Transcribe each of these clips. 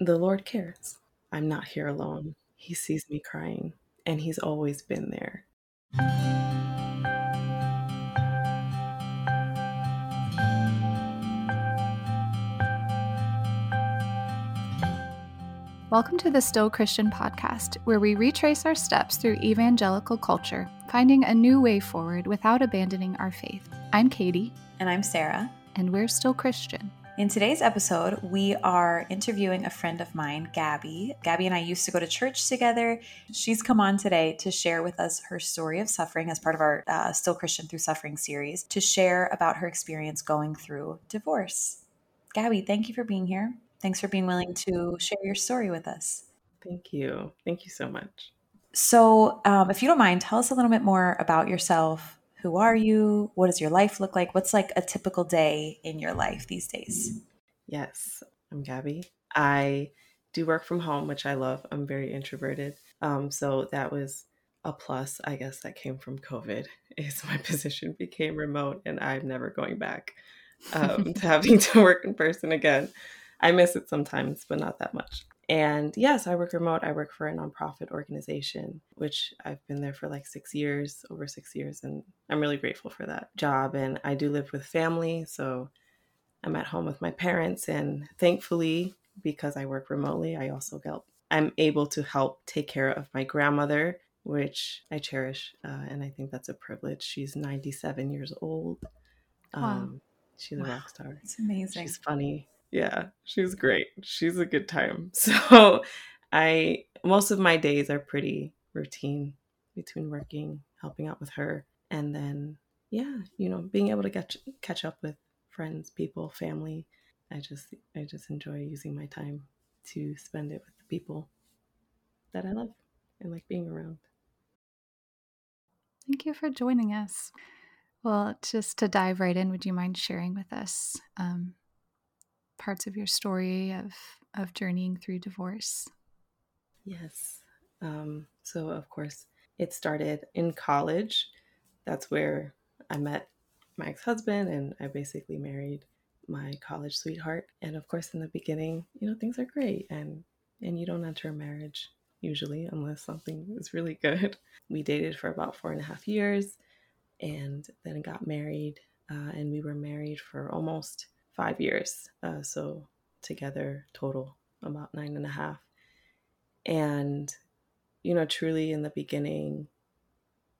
the Lord cares. I'm not here alone. He sees me crying, and He's always been there. Welcome to the Still Christian podcast, where we retrace our steps through evangelical culture, finding a new way forward without abandoning our faith. I'm Katie. And I'm Sarah. And we're still Christian. In today's episode, we are interviewing a friend of mine, Gabby. Gabby and I used to go to church together. She's come on today to share with us her story of suffering as part of our uh, Still Christian Through Suffering series, to share about her experience going through divorce. Gabby, thank you for being here. Thanks for being willing to share your story with us. Thank you. Thank you so much. So, um, if you don't mind, tell us a little bit more about yourself. Who are you? What does your life look like? What's like a typical day in your life these days? Yes, I'm Gabby. I do work from home, which I love. I'm very introverted. Um, so that was a plus, I guess, that came from COVID is my position became remote and I'm never going back um, to having to work in person again. I miss it sometimes, but not that much. And yes, I work remote. I work for a nonprofit organization, which I've been there for like six years, over six years. And I'm really grateful for that job. And I do live with family. So I'm at home with my parents. And thankfully, because I work remotely, I also help. I'm able to help take care of my grandmother, which I cherish. Uh, and I think that's a privilege. She's 97 years old. Um, wow. She's a wow. rock star. It's amazing. She's funny yeah, she's great. She's a good time. So I most of my days are pretty routine between working, helping out with her, and then yeah, you know, being able to get catch up with friends, people, family. I just I just enjoy using my time to spend it with the people that I love and like being around. Thank you for joining us. Well, just to dive right in, would you mind sharing with us um, parts of your story of of journeying through divorce? Yes. Um, so of course, it started in college. That's where I met my ex-husband, and I basically married my college sweetheart. And of course, in the beginning, you know, things are great, and and you don't enter a marriage usually unless something is really good. We dated for about four and a half years, and then got married, uh, and we were married for almost five years. Uh, so together, total about nine and a half. And, you know, truly in the beginning,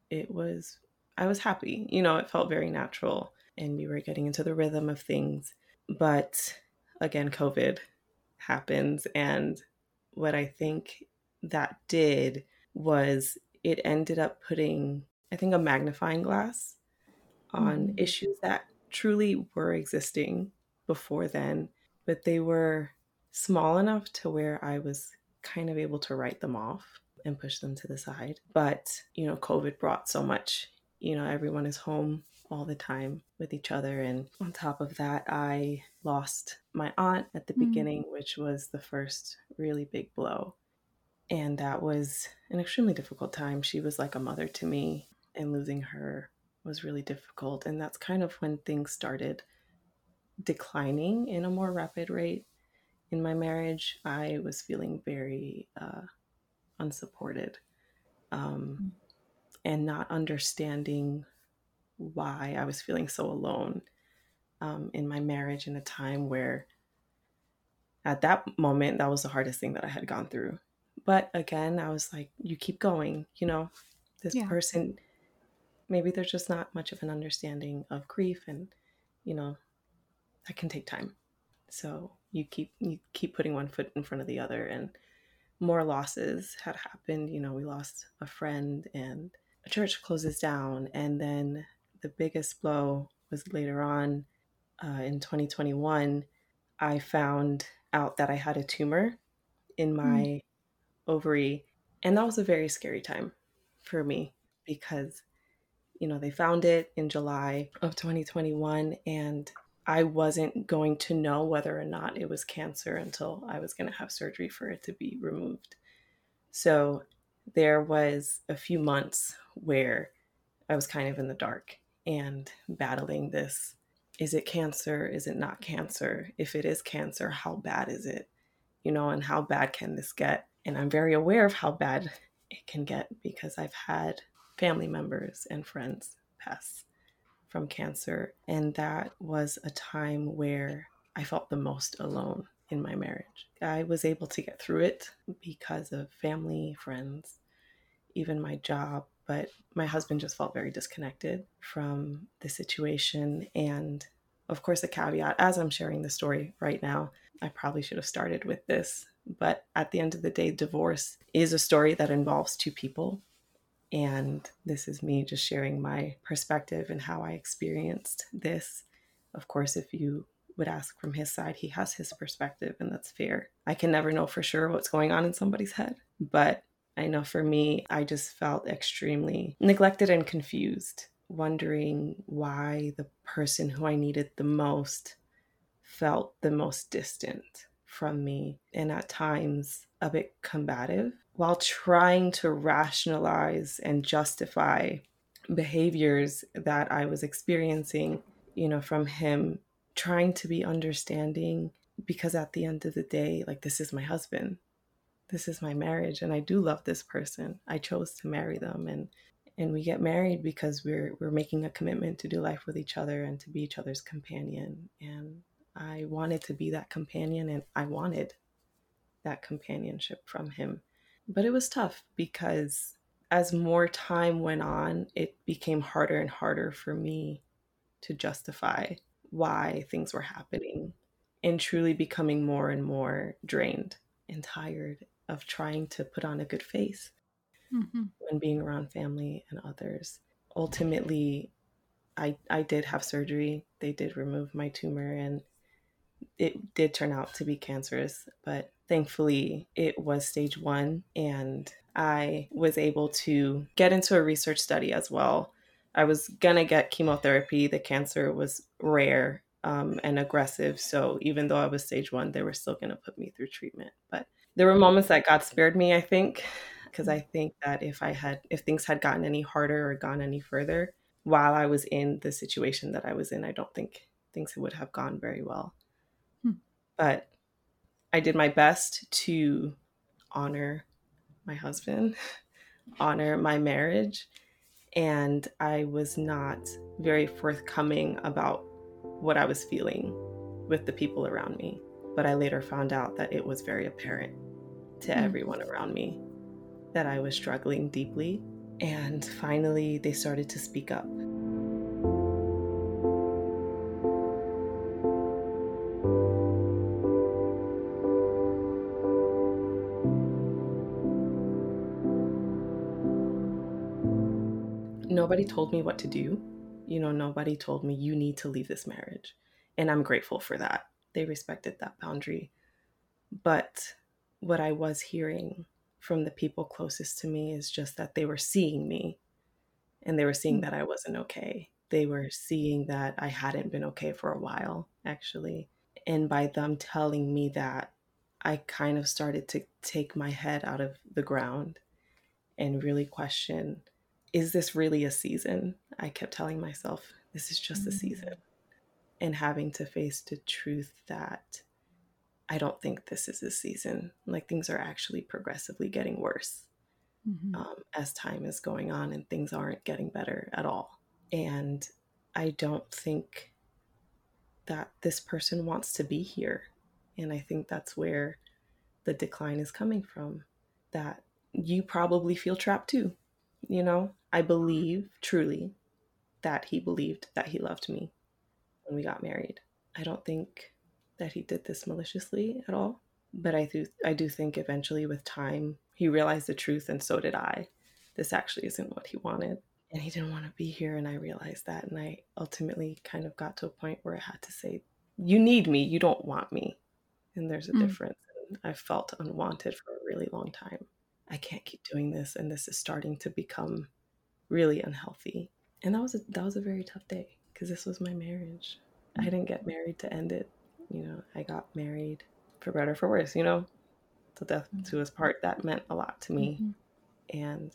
it was, I was happy. You know, it felt very natural and we were getting into the rhythm of things. But again, COVID happens. And what I think that did was it ended up putting, I think, a magnifying glass on mm-hmm. issues that truly were existing before then, but they were small enough to where I was kind of able to write them off and push them to the side. But, you know, COVID brought so much. You know, everyone is home all the time with each other. And on top of that, I lost my aunt at the mm. beginning, which was the first really big blow. And that was an extremely difficult time. She was like a mother to me, and losing her was really difficult. And that's kind of when things started declining in a more rapid rate in my marriage, I was feeling very uh, unsupported um, and not understanding why I was feeling so alone um, in my marriage in a time where, at that moment, that was the hardest thing that I had gone through. But again, I was like, you keep going, you know, this yeah. person, maybe there's just not much of an understanding of grief and, you know, that can take time. So you keep you keep putting one foot in front of the other and more losses had happened. You know, we lost a friend and a church closes down and then the biggest blow was later on uh, in 2021 I found out that I had a tumor in my mm. ovary and that was a very scary time for me because you know they found it in July of 2021 and I wasn't going to know whether or not it was cancer until I was going to have surgery for it to be removed. So there was a few months where I was kind of in the dark and battling this is it cancer? Is it not cancer? If it is cancer, how bad is it? you know, and how bad can this get? And I'm very aware of how bad it can get because I've had family members and friends pass from cancer. And that was a time where I felt the most alone in my marriage. I was able to get through it because of family, friends, even my job, but my husband just felt very disconnected from the situation. And of course, a caveat as I'm sharing the story right now, I probably should have started with this. But at the end of the day, divorce is a story that involves two people. And this is me just sharing my perspective and how I experienced this. Of course, if you would ask from his side, he has his perspective, and that's fair. I can never know for sure what's going on in somebody's head, but I know for me, I just felt extremely neglected and confused, wondering why the person who I needed the most felt the most distant from me, and at times a bit combative, while trying to rationalize and justify behaviors that I was experiencing, you know, from him, trying to be understanding because at the end of the day, like, this is my husband this is my marriage and I do love this person. I chose to marry them and and we get married because we're we're making a commitment to do life with each other and to be each other's companion and I wanted to be that companion and I wanted that companionship from him. But it was tough because as more time went on, it became harder and harder for me to justify why things were happening and truly becoming more and more drained and tired of trying to put on a good face mm-hmm. when being around family and others. Ultimately, I I did have surgery. They did remove my tumor and it did turn out to be cancerous, but thankfully it was stage 1 and I was able to get into a research study as well. I was gonna get chemotherapy. The cancer was rare um, and aggressive. So even though I was stage one, they were still going to put me through treatment. But there were moments that God spared me, I think, because I think that if I had, if things had gotten any harder or gone any further while I was in the situation that I was in, I don't think things would have gone very well. But I did my best to honor my husband, honor my marriage, and I was not very forthcoming about what I was feeling with the people around me. But I later found out that it was very apparent to mm. everyone around me that I was struggling deeply. And finally, they started to speak up. Nobody told me what to do. You know, nobody told me, you need to leave this marriage. And I'm grateful for that. They respected that boundary. But what I was hearing from the people closest to me is just that they were seeing me and they were seeing mm. that I wasn't okay. They were seeing that I hadn't been okay for a while, actually. And by them telling me that, I kind of started to take my head out of the ground and really question is this really a season? I kept telling myself, this is just mm-hmm. a season. And having to face the truth that I don't think this is a season. Like things are actually progressively getting worse mm-hmm. um, as time is going on, and things aren't getting better at all. And I don't think that this person wants to be here. And I think that's where the decline is coming from. That you probably feel trapped too. You know, I believe truly that he believed that he loved me when we got married. I don't think that he did this maliciously at all. But I do I do think eventually with time he realized the truth and so did I. This actually isn't what he wanted. And he didn't want to be here and I realized that and I ultimately kind of got to a point where I had to say, You need me, you don't want me. And there's a mm. difference. And I felt unwanted for a really long time. I can't keep doing this and this is starting to become really unhealthy. And that was a that was a very tough day because this was my marriage. I didn't get married to end it you know, I got married for better for worse, you know, to death mm-hmm. to his part. That meant a lot to me. Mm-hmm. And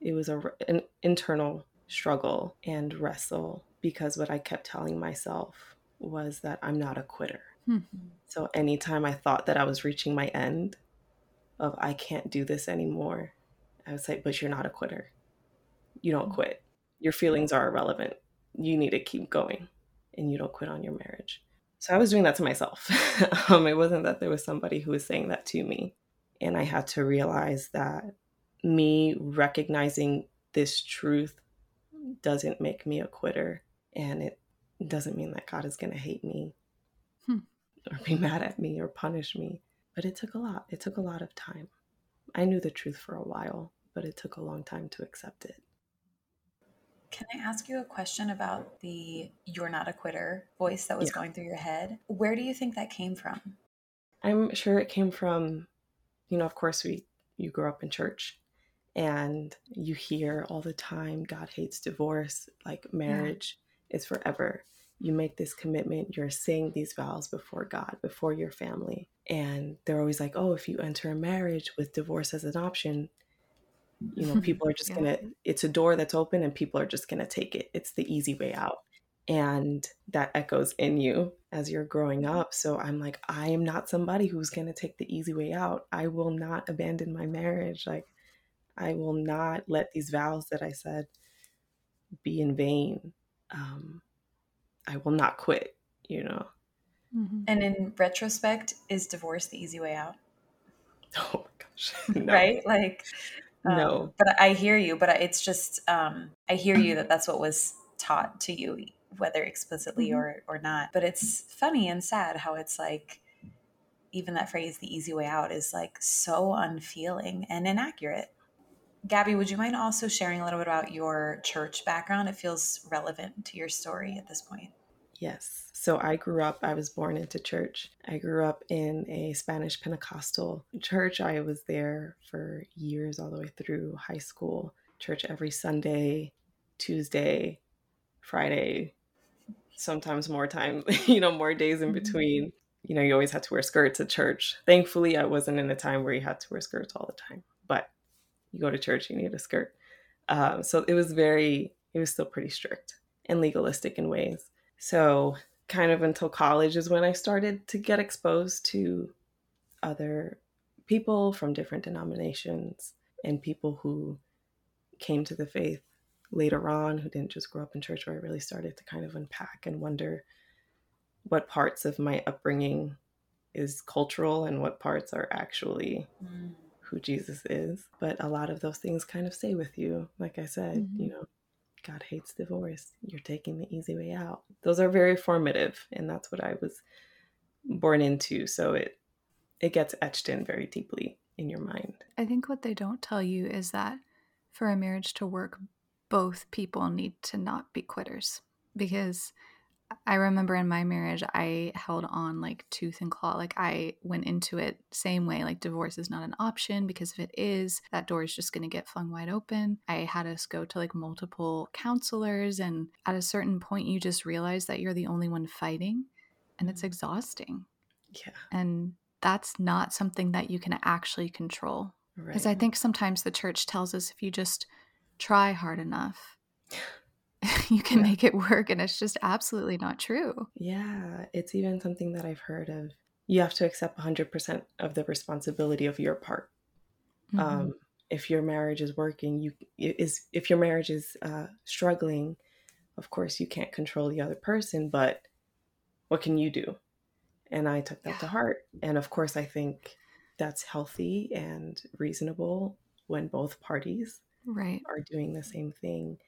it was a, an internal struggle and wrestle because what I kept telling myself was that I'm not a quitter. Hmm. So anytime I thought that I was reaching my end of I can't do this anymore, I was like, but you're not a quitter. You don't quit. Your feelings are irrelevant. You need to keep going and you don't quit on your marriage. So I was doing that to myself. um, it wasn't that there was somebody who was saying that to me. And I had to realize that me recognizing this truth doesn't make me a quitter. And it doesn't mean that God is going to hate me Hmm. or be mad at me or punish me. But it took a lot. It took a lot of time. I knew the truth for a while, but it took a long time to accept it. Can I ask you a question about the you're not a quitter voice that was Yeah. going through your head? Where do you think that came from? I'm sure it came from, you know, of course, we you grew up in church and you hear all the time God hates divorce, like marriage is forever. You make this commitment, you're saying these vows before God, before your family. And they're always like, oh, if you enter a marriage with divorce as an option, you know, people are just Yeah. gonna, it's a door that's open and people are just gonna take it. It's the easy way out. And that echoes in you as you're growing up. So I'm like, I am not somebody who's gonna take the easy way out. I will not abandon my marriage. Like, I will not let these vows that I said be in vain. Um, I will not quit, you know. Mhm. And in retrospect, is divorce the easy way out? Oh my gosh. No. Right? Like, um, No. But I hear you, but it's just, um, I hear you that that's what was taught to you, whether explicitly Mhm. or, or not. But it's funny and sad how it's like, even that phrase, the easy way out, is like so unfeeling and inaccurate. Gabby, would you mind also sharing a little bit about your church background? It feels relevant to your story at this point. Yes. So I grew up, I was born into church. I grew up in a Spanish Pentecostal church. I was there for years, all the way through high school. Church every Sunday, Tuesday, Friday, sometimes more time, you know, more days in Mhm. between. You know, you always had to wear skirts at church. Thankfully, I wasn't in a time where you had to wear skirts all the time, but you go to church, you need a skirt. Um, so it was very, it was still pretty strict and legalistic in ways. So, kind of until college is when I started to get exposed to other people from different denominations and people who came to the faith later on who didn't just grow up in church, where I really started to kind of unpack and wonder what parts of my upbringing is cultural and what parts are actually who Jesus is. But a lot of those things kind of stay with you. Like I said, Mhm. you know, God hates divorce. You're taking the easy way out. Those are very formative, and that's what I was born into. So it it gets etched in very deeply in your mind. I think what they don't tell you is that for a marriage to work, both people need to not be quitters. Because I remember in my marriage, I held on like tooth and claw. Like I went into it same way. Like divorce is not an option because if it is, that door is just going to get flung wide open. I had us go to like multiple counselors, and at a certain point, you just realize that you're the only one fighting, and it's mm-hmm. exhausting. Yeah, And that's not something that you can actually control. right. Because I think sometimes the church tells us if you just try hard enough, you can Yeah. make it work. And it's just absolutely not true. Yeah, it's even something that I've heard of. You have to accept 100% of the responsibility of your part. Mhm. Um, if your marriage is working, you is if your marriage is uh, struggling, of course you can't control the other person, but what can you do? And I took that to heart. And of course, I think that's healthy and reasonable when both parties right. are doing the same thing.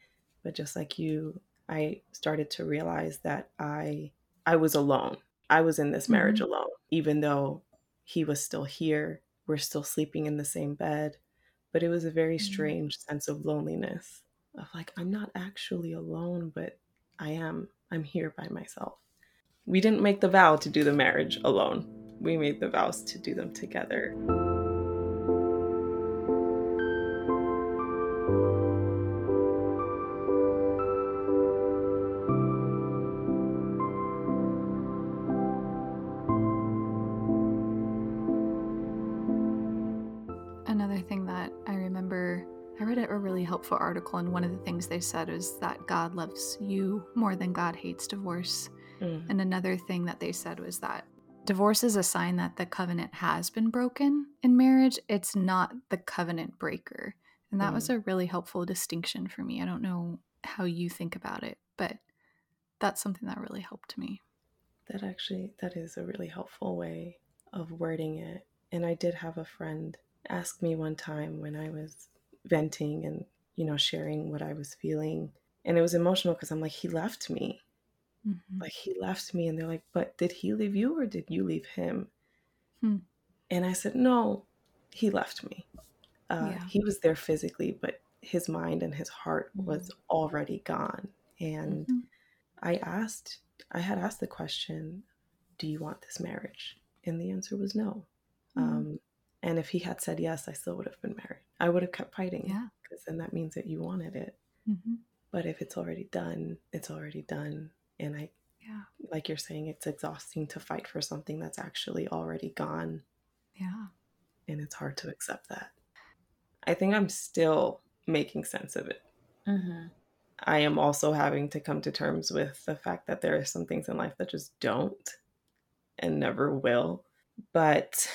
But just like you, I started to realize that I I was alone. I was in this marriage alone, even though he was still here. We're still sleeping in the same bed. But it was a very Mhm. strange sense of loneliness of like, I'm not actually alone, but I am. I'm here by myself. We didn't make the vow to do the marriage alone. We made the vows to do them together. Article, and one of the things they said is that God loves you more than God hates divorce. Mm. And another thing that they said was that divorce is a sign that the covenant has been broken in marriage. It's not the covenant breaker. And that mm. was a really helpful distinction for me. I don't know how you think about it, but that's something that really helped me. That actually that is a really helpful way of wording it. And I did have a friend ask me one time when I was venting and, you know, sharing what I was feeling. And it was emotional because I'm like, he left me. Mm-hmm. Like he left me, and they're like, "But did he leave you, or did you leave him?" Hmm. And I said, "No, he left me. Uh, yeah. He was there physically, but his mind and his heart mm-hmm. was already gone." And mm-hmm. I asked, I had asked the question, "Do you want this marriage?" And the answer was no. Mm-hmm. Um, and if he had said yes, I still would have been married. I would have kept fighting. Yeah. Because then that means that you wanted it. Mm-hmm. But if it's already done, it's already done and i yeah like you're saying it's exhausting to fight for something that's actually already gone yeah and it's hard to accept that i think i'm still making sense of it mm-hmm. i am also having to come to terms with the fact that there are some things in life that just don't and never will but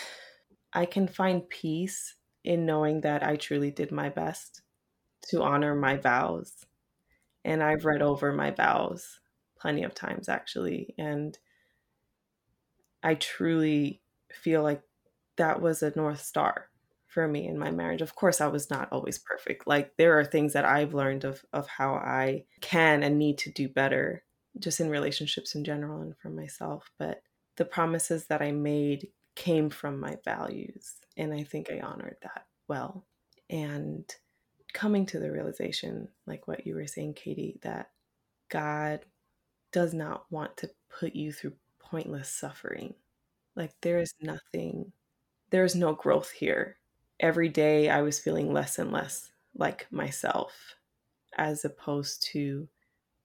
i can find peace in knowing that i truly did my best to honor my vows. And I've read over my vows plenty of times actually and i truly feel like that was a north star for me in my marriage. Of course i was not always perfect. Like there are things that i've learned of of how i can and need to do better just in relationships in general and for myself but the promises that i made came from my values and i think i honored that well and coming to the realization like what you were saying katie that god does not want to put you through pointless suffering. Like there is nothing, there is no growth here. Every day I was feeling less and less like myself, as opposed to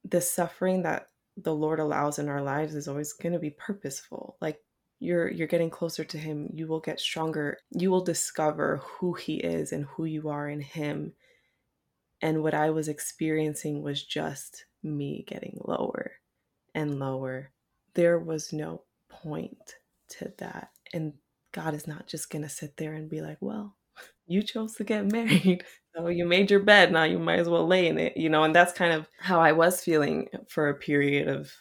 the suffering that the Lord allows in our lives is always going to be purposeful. Like you're you're getting closer to him, you will get stronger. You will discover who he is and who you are in him. And what I was experiencing was just me getting lower and lower. There was no point to that. And God is not just going to sit there and be like, well, you chose to get married. So you made your bed. Now you might as well lay in it, you know? And that's kind of how I was feeling for a period of,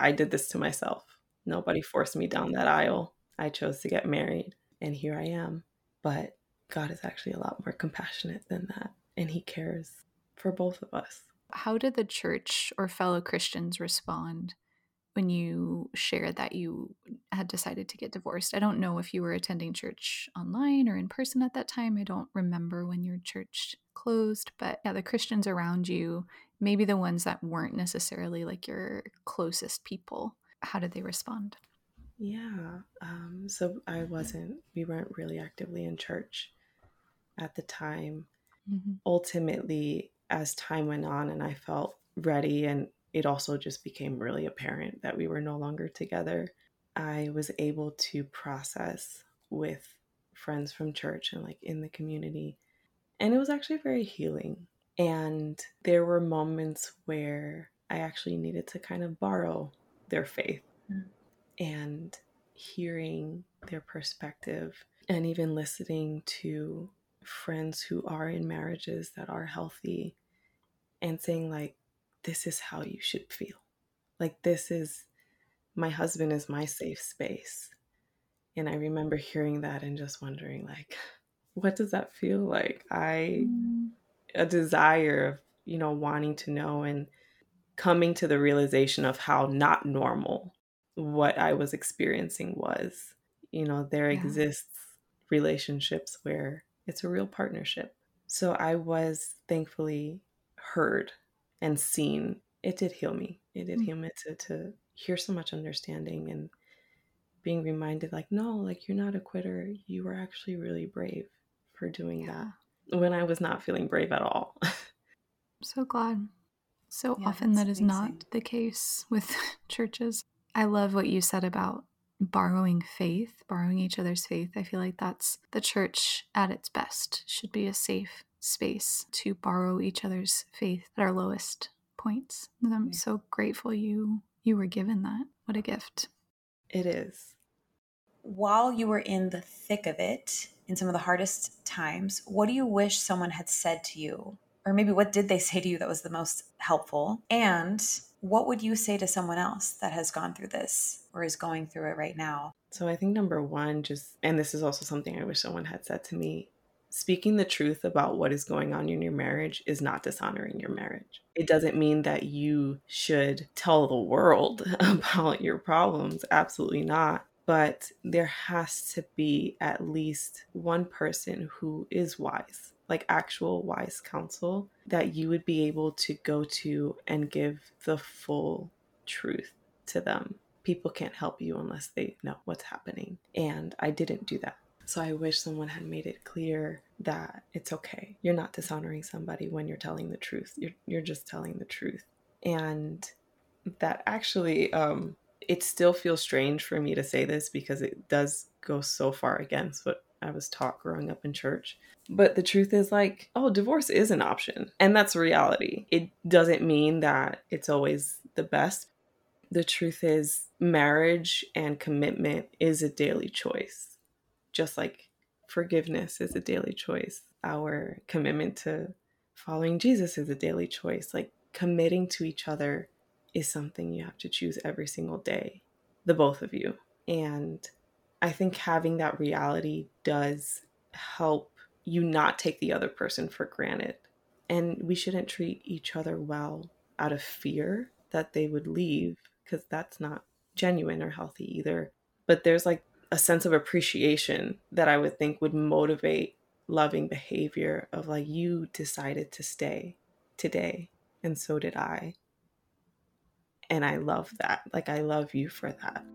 I did this to myself. Nobody forced me down that aisle. I chose to get married, and here I am. But God is actually a lot more compassionate than that, and He cares for both of us. How did the church or fellow Christians respond when you shared that you had decided to get divorced? I don't know if you were attending church online or in person at that time. I don't remember when your church closed, but yeah, the Christians around you, maybe the ones that weren't necessarily like your closest people, how did they respond? Yeah. Um, so I wasn't, we weren't really actively in church at the time. Mm-hmm. Ultimately, as time went on and I felt ready and it also just became really apparent that we were no longer together, I was able to process with friends from church and like in the community. And it was actually very healing. And there were moments where I actually needed to kind of borrow their faith mm. and hearing their perspective and even listening to friends who are in marriages that are healthy and saying like this is how you should feel like this is my husband is my safe space and i remember hearing that and just wondering like what does that feel like i mm. a desire of you know wanting to know and coming to the realization of how not normal what i was experiencing was you know there yeah. exists relationships where it's a real partnership so i was thankfully heard and seen, it did heal me. It did mm-hmm. heal me to, to hear so much understanding and being reminded, like, no, like, you're not a quitter. You were actually really brave for doing yeah. that when I was not feeling brave at all. I'm so glad. So yeah, often that is amazing. not the case with churches. I love what you said about borrowing faith, borrowing each other's faith. I feel like that's the church at its best, should be a safe space to borrow each other's faith at our lowest points. And I'm so grateful you you were given that. What a gift. It is. while you were in the thick of it, in some of the hardest times, what do you wish someone had said to you? Or maybe what did they say to you that was the most helpful? And what would you say to someone else that has gone through this or is going through it right now? So I think number one, just, and this is also something I wish someone had said to me speaking the truth about what is going on in your marriage is not dishonoring your marriage. It doesn't mean that you should tell the world about your problems. Absolutely not but there has to be at least one person who is wise, like actual wise counsel, that you would be able to go to and give the full truth to them. People can't help you unless they know what's happening. And I didn't do that. So I wish someone had made it clear that it's okay. You're not dishonoring somebody when you're telling the truth. You're, you're just telling the truth. And that actually um, it still feels strange for me to say this because it does go so far against what I was taught growing up in church. But the truth is, like, oh, divorce is an option. And that's reality. It doesn't mean that it's always the best. The truth is, marriage and commitment is a daily choice, just like forgiveness is a daily choice. Our commitment to following Jesus is a daily choice. Like, committing to each other is something you have to choose every single day, the both of you. And I think having that reality does help you not take the other person for granted. And we shouldn't treat each other well out of fear that they would leave because that's not genuine or healthy either. But there's like a sense of appreciation that I would think would motivate loving behavior of like, you decided to stay today, and so did I. And I love that. Like, I love you for that.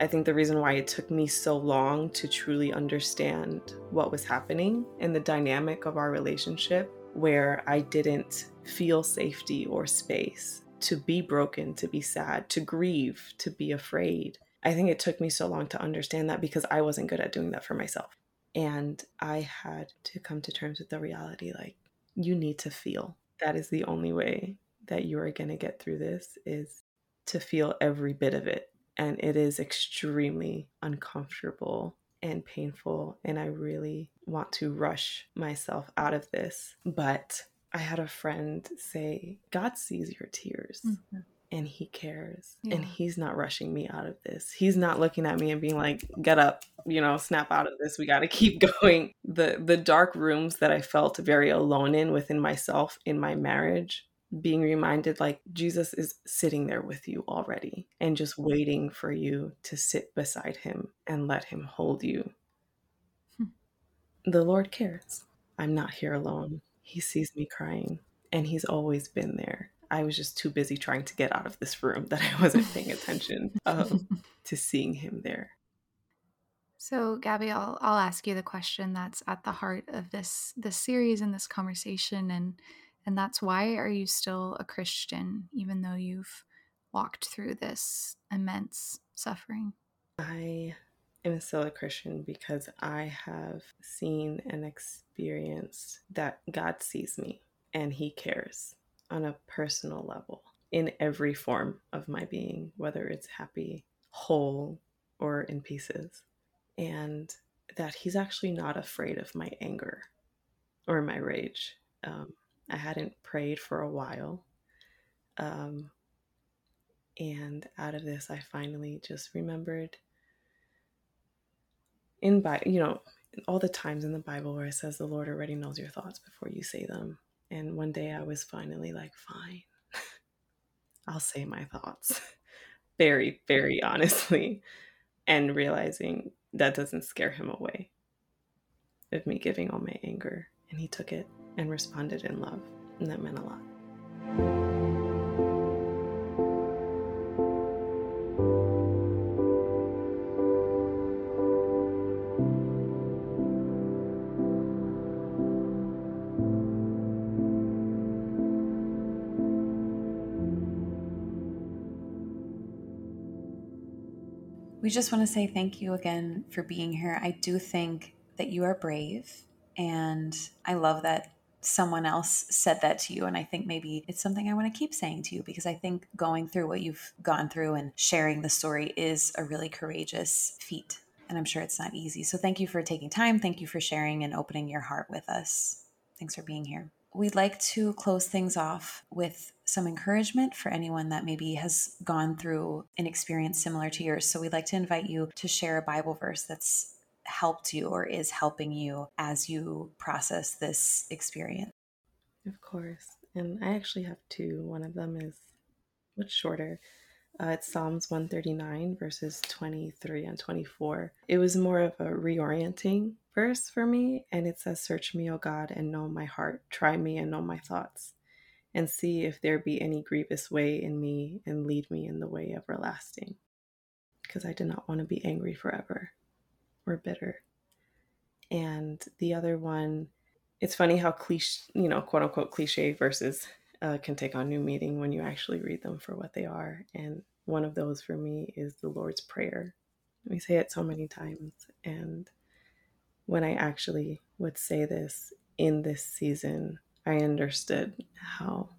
I think the reason why it took me so long to truly understand what was happening and the dynamic of our relationship, where I didn't feel safety or space, to be broken, to be sad, to grieve, to be afraid. I think it took me so long to understand that because I wasn't good at doing that for myself. And I had to come to terms with the reality like, you need to feel. That is the only way that you are going to get through this is to feel every bit of it. And it is extremely uncomfortable and painful. And I really want to rush myself out of this. But I had a friend say, God sees your tears. Mm-hmm. And he cares. Yeah. And he's not rushing me out of this. He's not looking at me and being like, get up, you know, snap out of this. We got to keep going. The the dark rooms that I felt very alone in within myself in my marriage being reminded like Jesus is sitting there with you already and just waiting for you to sit beside him and let him hold you. Hmm. The Lord cares. I'm not here alone. He sees me crying and he's always been there. I was just too busy trying to get out of this room that I wasn't paying attention um, to seeing him there. So, Gabby, I'll, I'll ask you the question that's at the heart of this this series and this conversation, and and that's why are you still a Christian even though you've walked through this immense suffering? I am still a Christian because I have seen and experienced that God sees me and He cares on a personal level in every form of my being, whether it's happy, whole, or in pieces. And that He's actually not afraid of my anger or my rage. Um, I hadn't prayed for a while. Um, and out of this, I finally just remembered in Bible, you know, all the times in the Bible where it says the Lord already knows your thoughts before you say them. And one day I was finally like, fine, I'll say my thoughts very, very honestly, and realizing that doesn't scare him away of me giving all my anger. And he took it and responded in love. And that meant a lot. We just want to say thank you again for being here. I do think that you are brave, and I love that someone else said that to you. And I think maybe it's something I want to keep saying to you because I think going through what you've gone through and sharing the story is a really courageous feat. And I'm sure it's not easy. So thank you for taking time. Thank you for sharing and opening your heart with us. Thanks for being here. We'd like to close things off with some encouragement for anyone that maybe has gone through an experience similar to yours. So we'd like to invite you to share a Bible verse that's helped you or is helping you as you process this experience? Of course. And I actually have two. One of them is much shorter. Uh, it's Psalms 139, verses 23 and 24. It was more of a reorienting verse for me, and it says, Search me, O God, and know my heart. Try me and know my thoughts, and see if there be any grievous way in me, and lead me in the way everlasting. Because I did not want to be angry forever or bitter. And the other one, it's funny how cliche, you know, quote unquote cliche verses uh, can take on new meaning when you actually read them for what they are. And one of those for me is the Lord's Prayer. We say it so many times. And when I actually would say this in this season, I understood how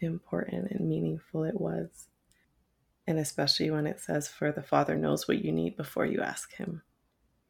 important and meaningful it was. And especially when it says, For the Father knows what you need before you ask Him.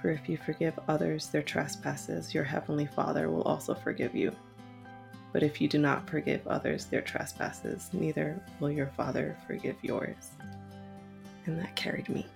For if you forgive others their trespasses, your heavenly Father will also forgive you. But if you do not forgive others their trespasses, neither will your Father forgive yours. And that carried me.